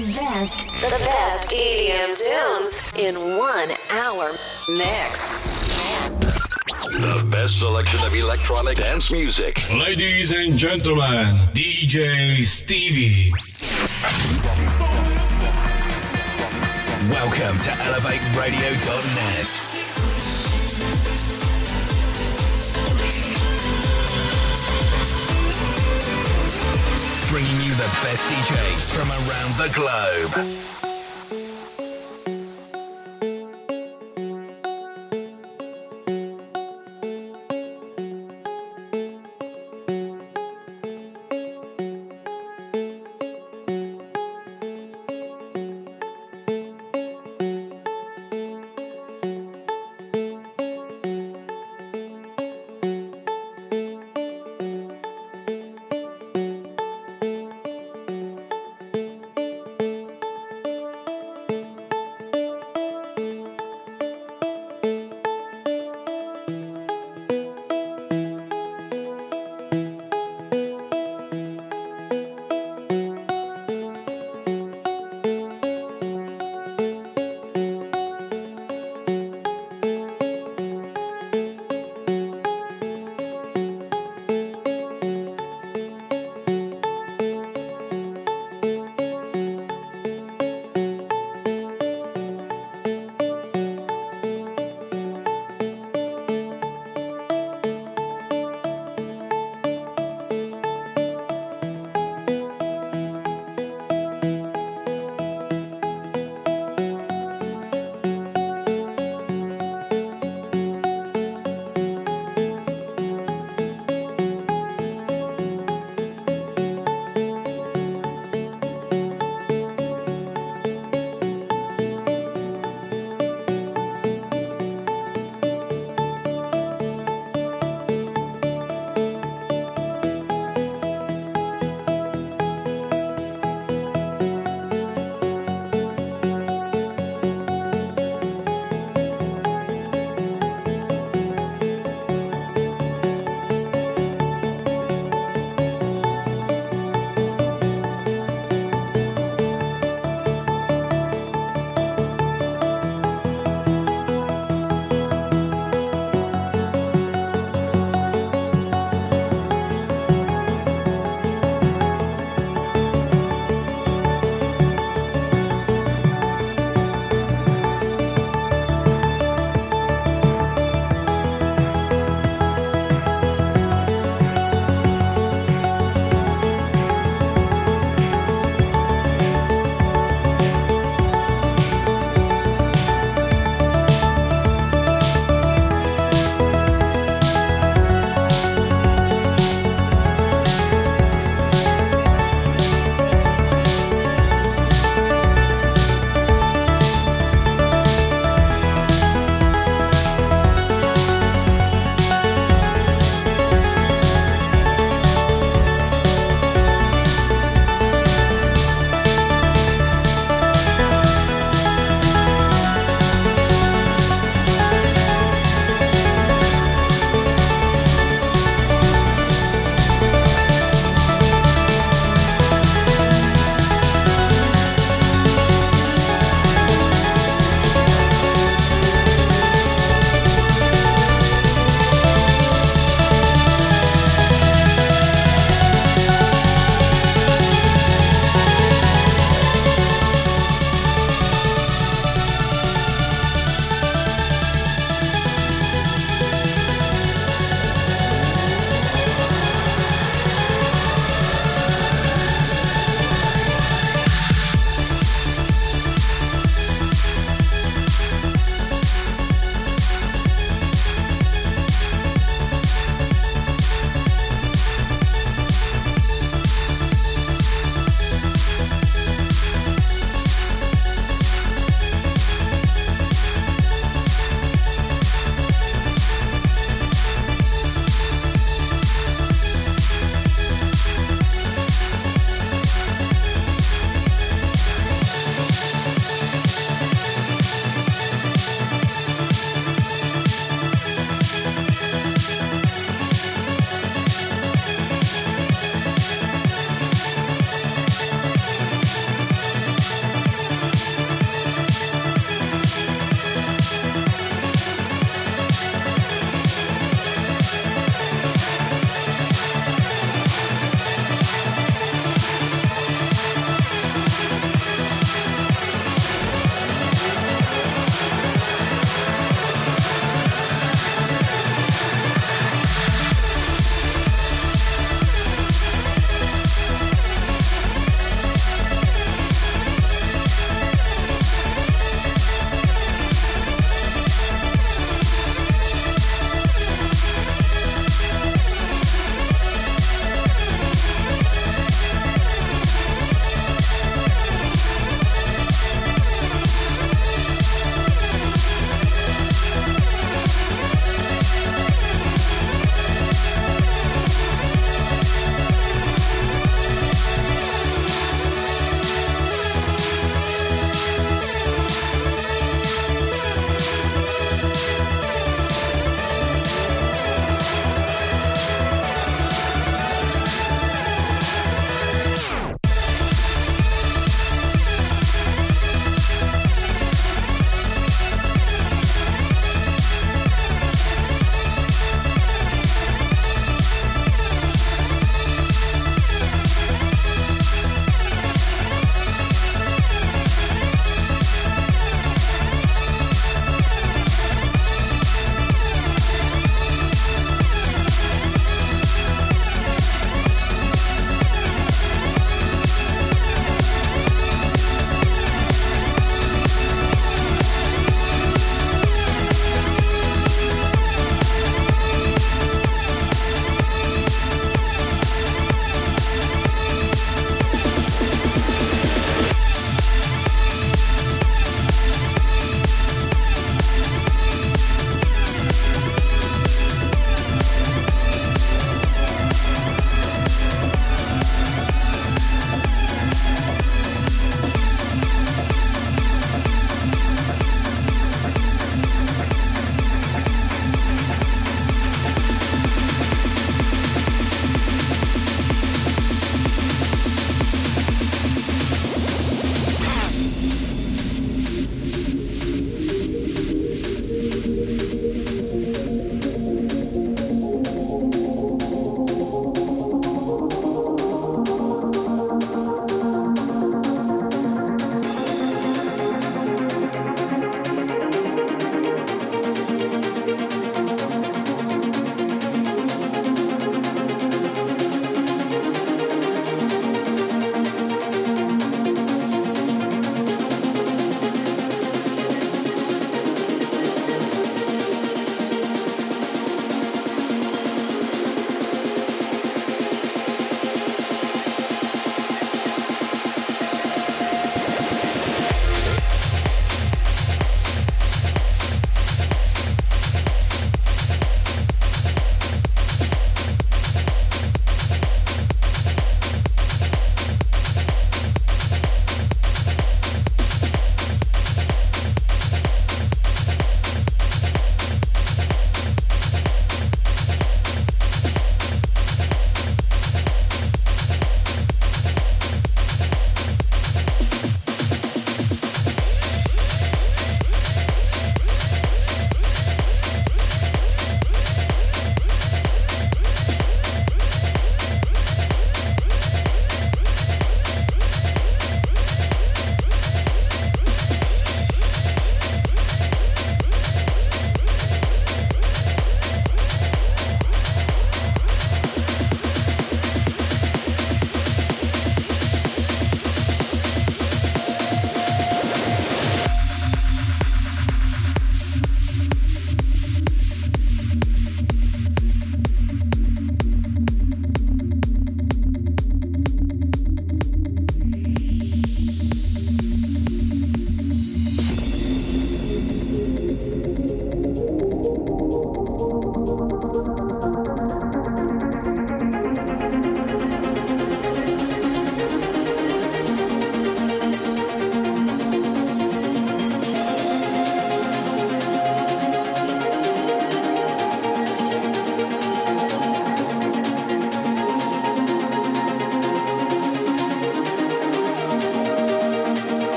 The best, the best EDM tunes in one hour mix. The best selection of electronic dance music. Ladies and gentlemen, DJ Stevie. Welcome to ElevateRadio.net. bringing you the best DJs from around the globe.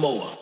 Samoa.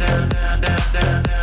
da da da da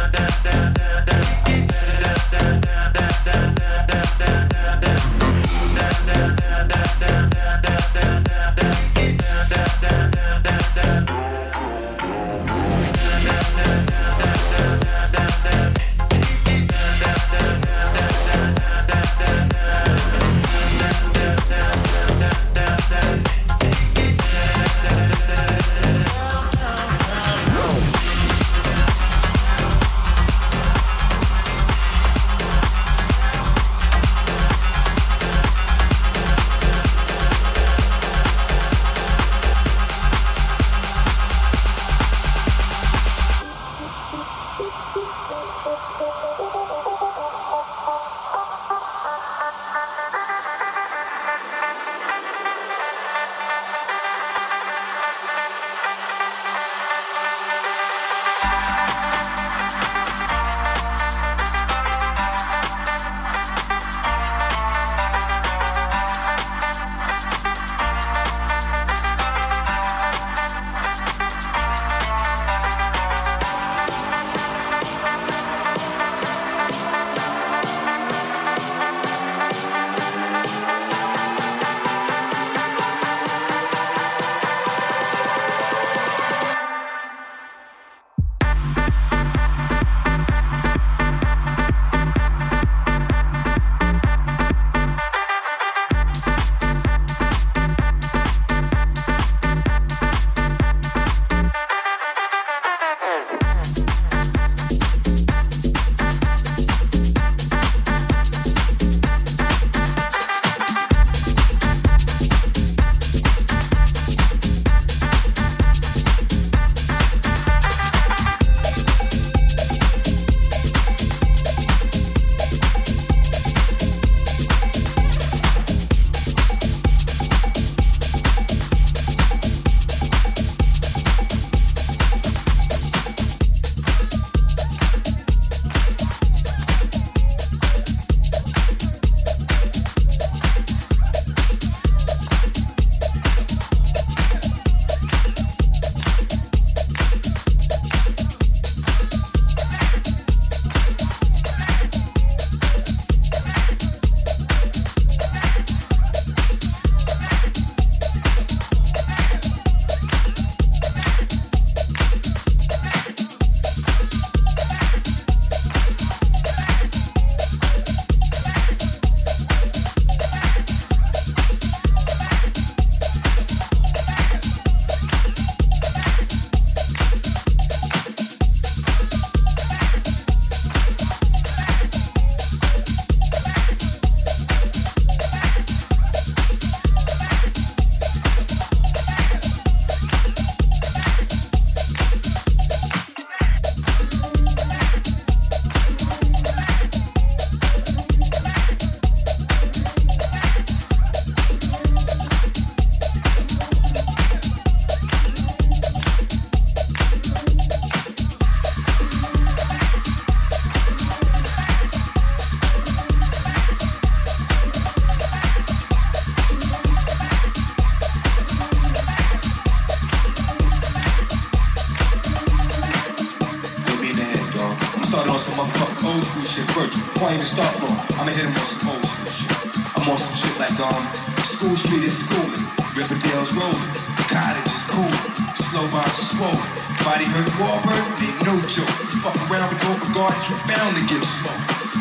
motherfucking old school shit first. Before I even start flow, I'ma hit him on some old school shit. I'm on some shit like um, School Street is schooling, Riverdale's rolling, Cottage is cool, Slow box is swollen, Body hurt Warburg ain't no joke. You fuck around with Nova Garden, you bound to get smoked.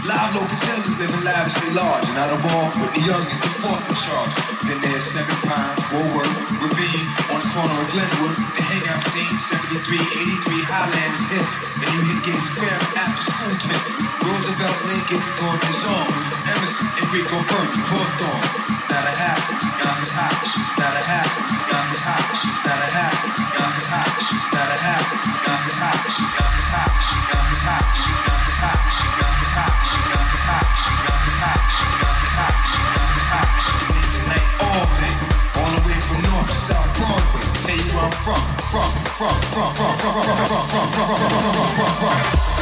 Live Locust Hillers living lavishly large, and out of all, Whitney Young is the fourth in charge. Then there's Seven Pines, Woolworth, Ravine, on the corner of Glenwood, the hangout scene, 73, 83, Highland is hip, and you hit Getty Square after school tip. Roosevelt, Lincoln, Gorton is on, Emerson, Enrico Fermi, Hawthorne. Not a hassle, Yonkers hot, not a hassle, Yonkers hot, not a hassle, Yonkers hot, not a hassle, Yonkers hot, Yonkers hot, Yonkers hot, Yonkers hot, Yonkers hot, Yonkers hot, Yonkers hot, Yonkers hot, Yonkers hot. Tonight all day, all the way from North South Broadway. Tell you where I'm from, from, from, from, from, from, from, from, from, from, from, from, from, from.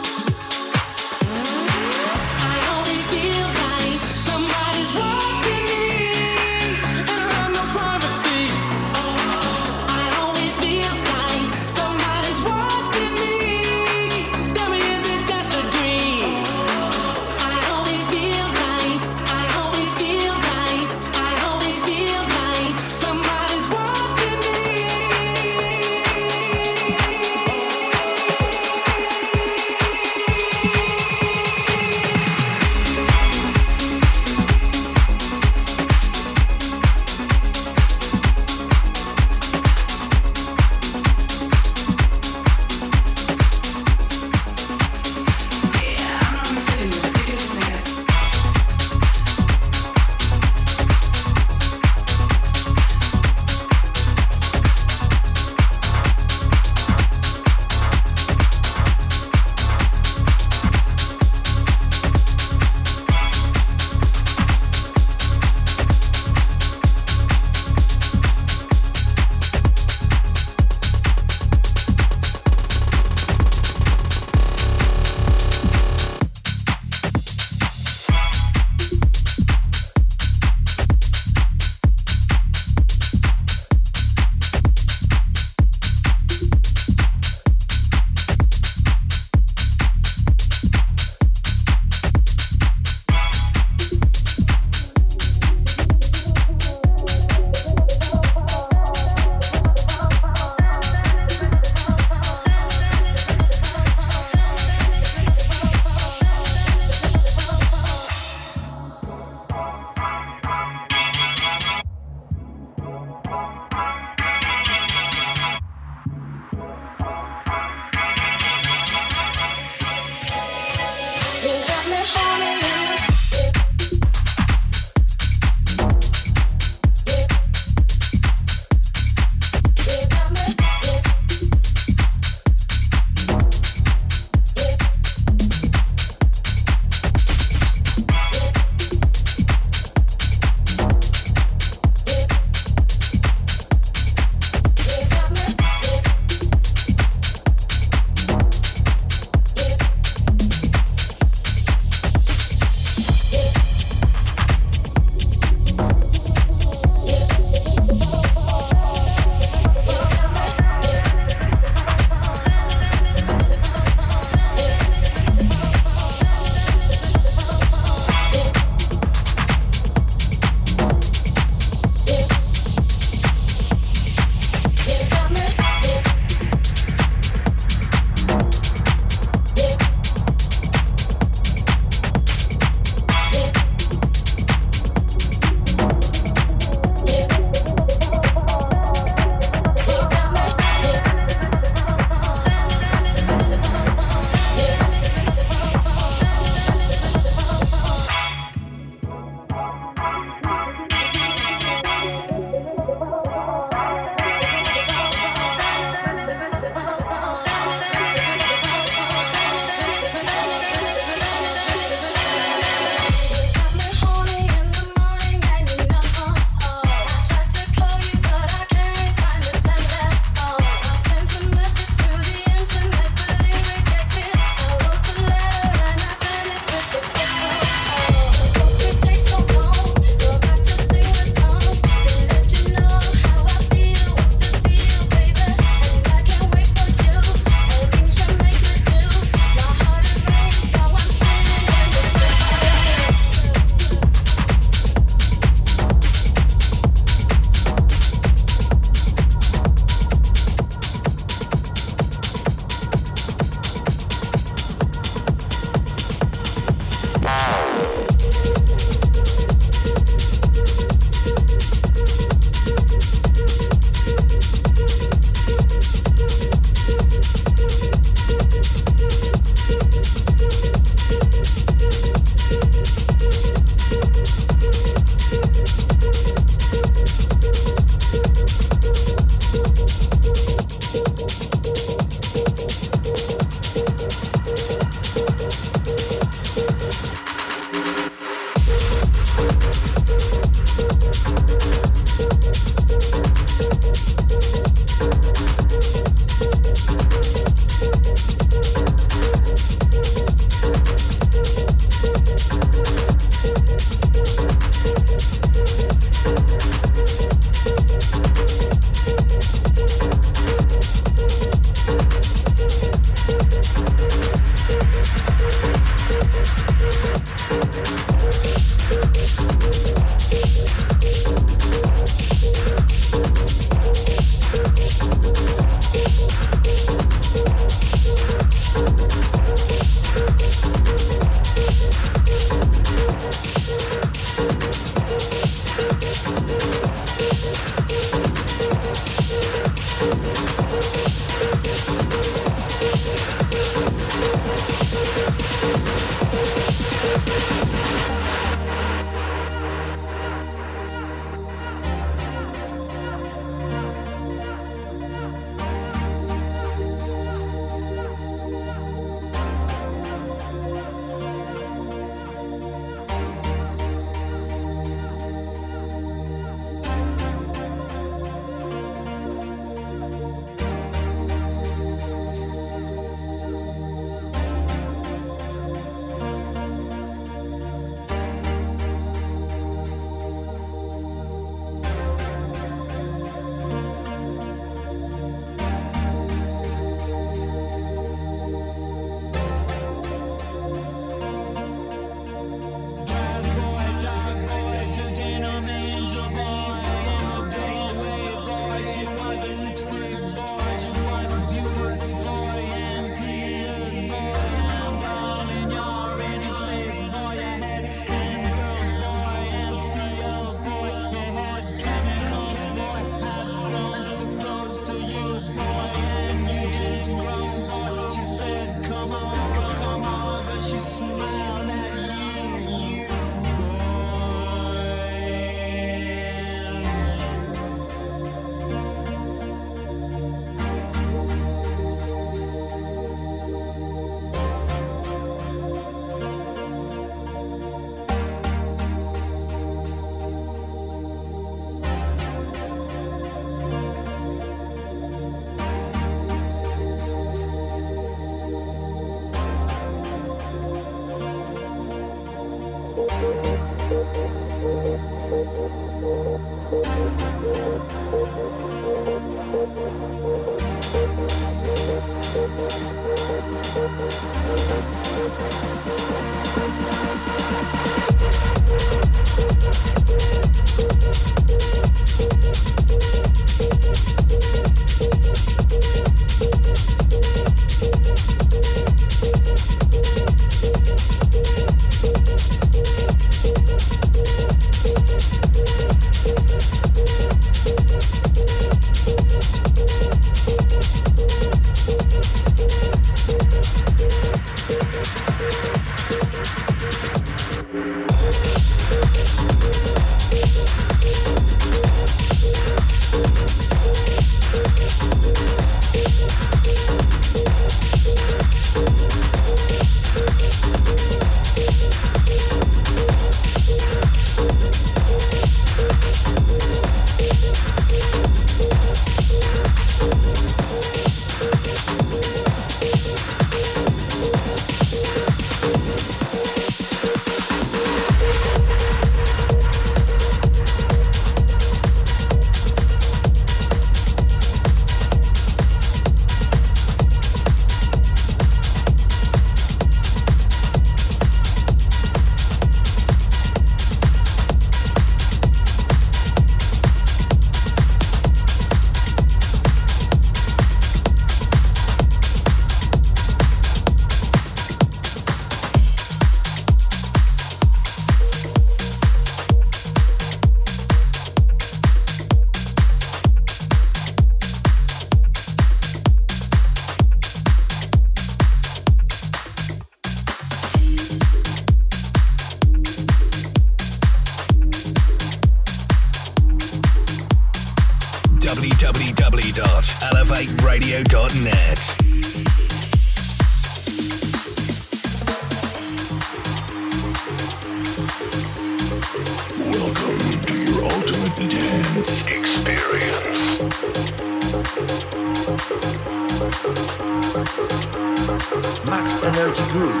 Max Energy Group,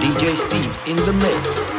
DJ Steve in the mix.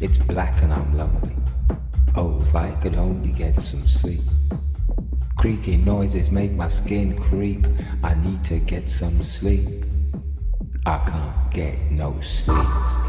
It's black and I'm lonely. Oh, if I could only get some sleep. Creaky noises make my skin creep. I need to get some sleep. I can't get no sleep.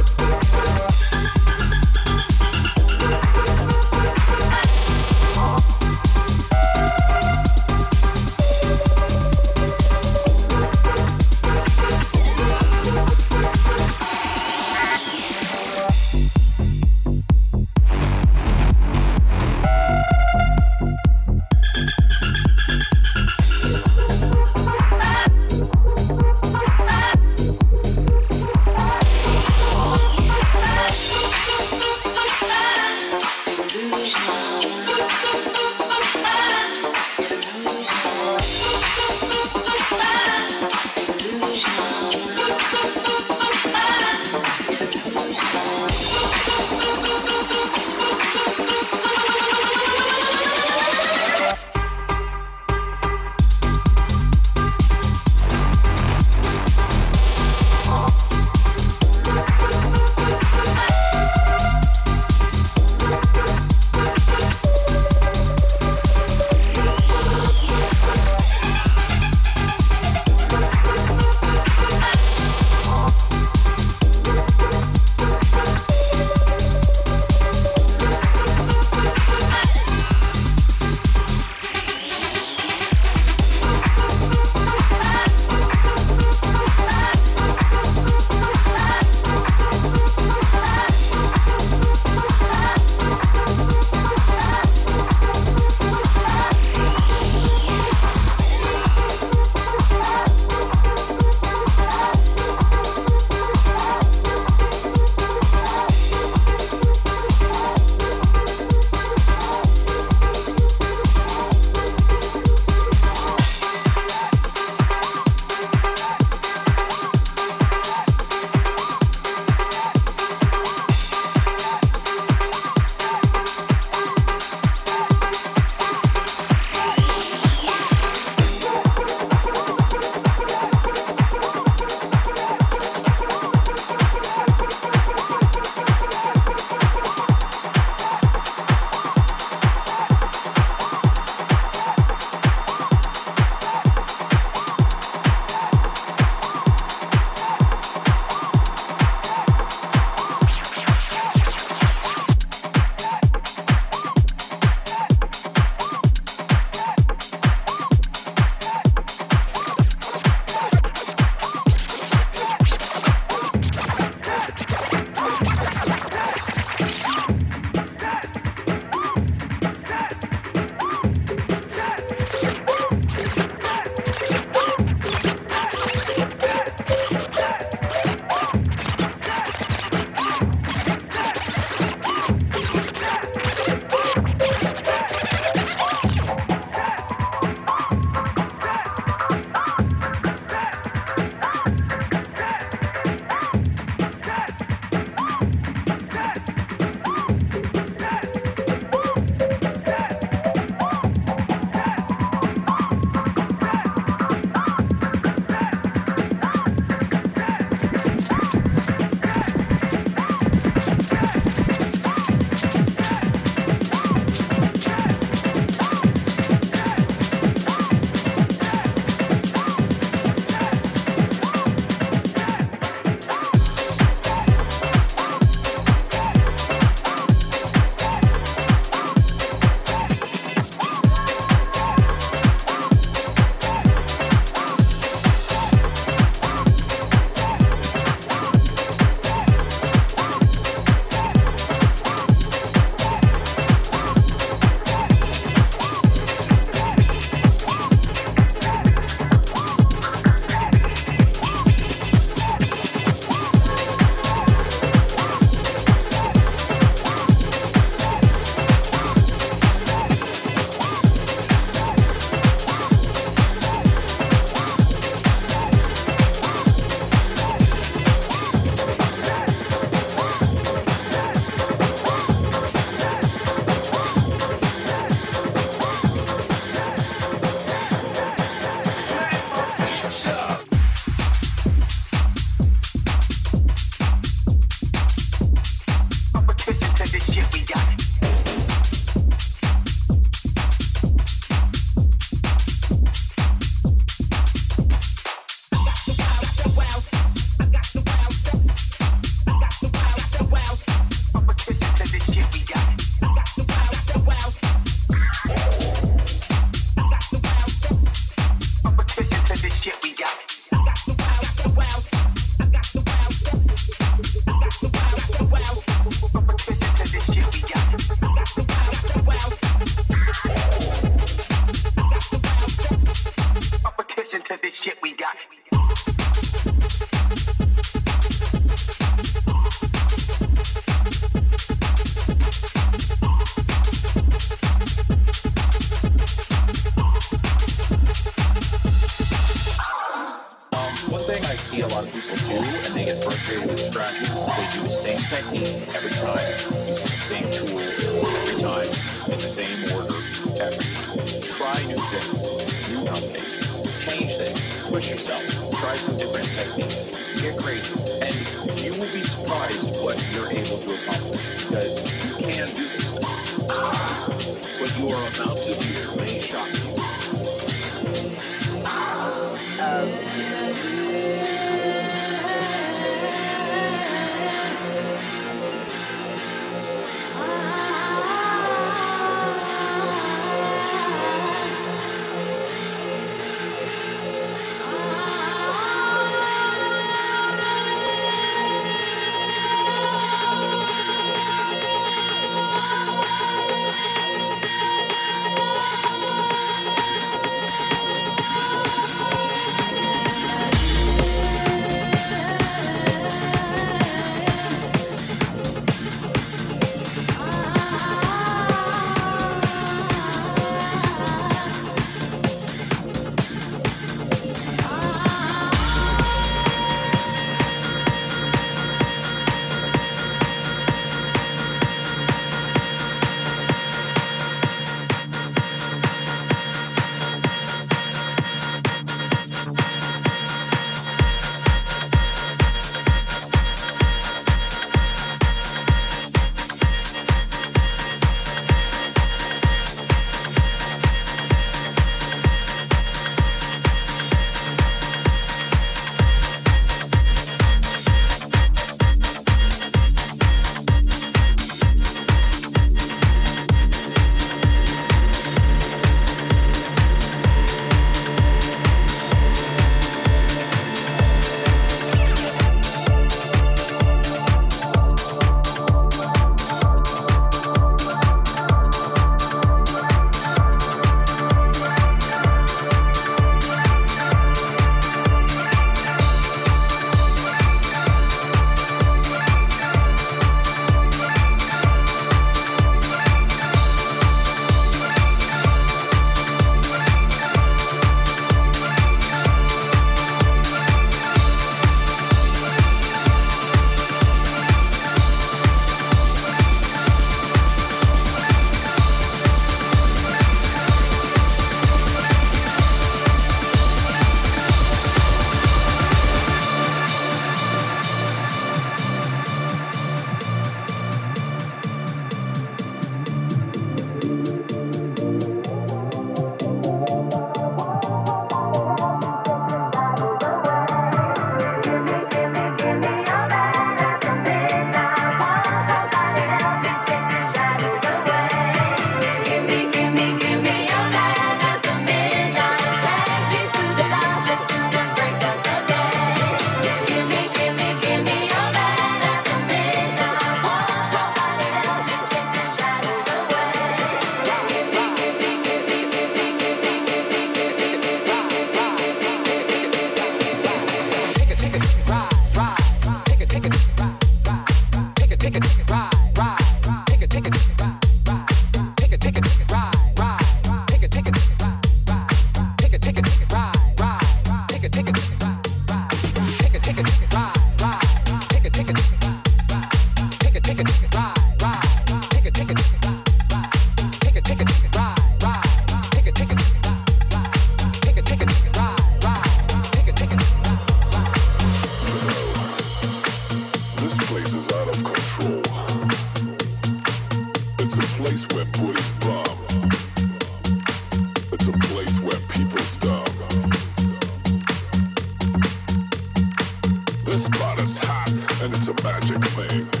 This spot is hot and it's a magic thing.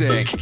Music.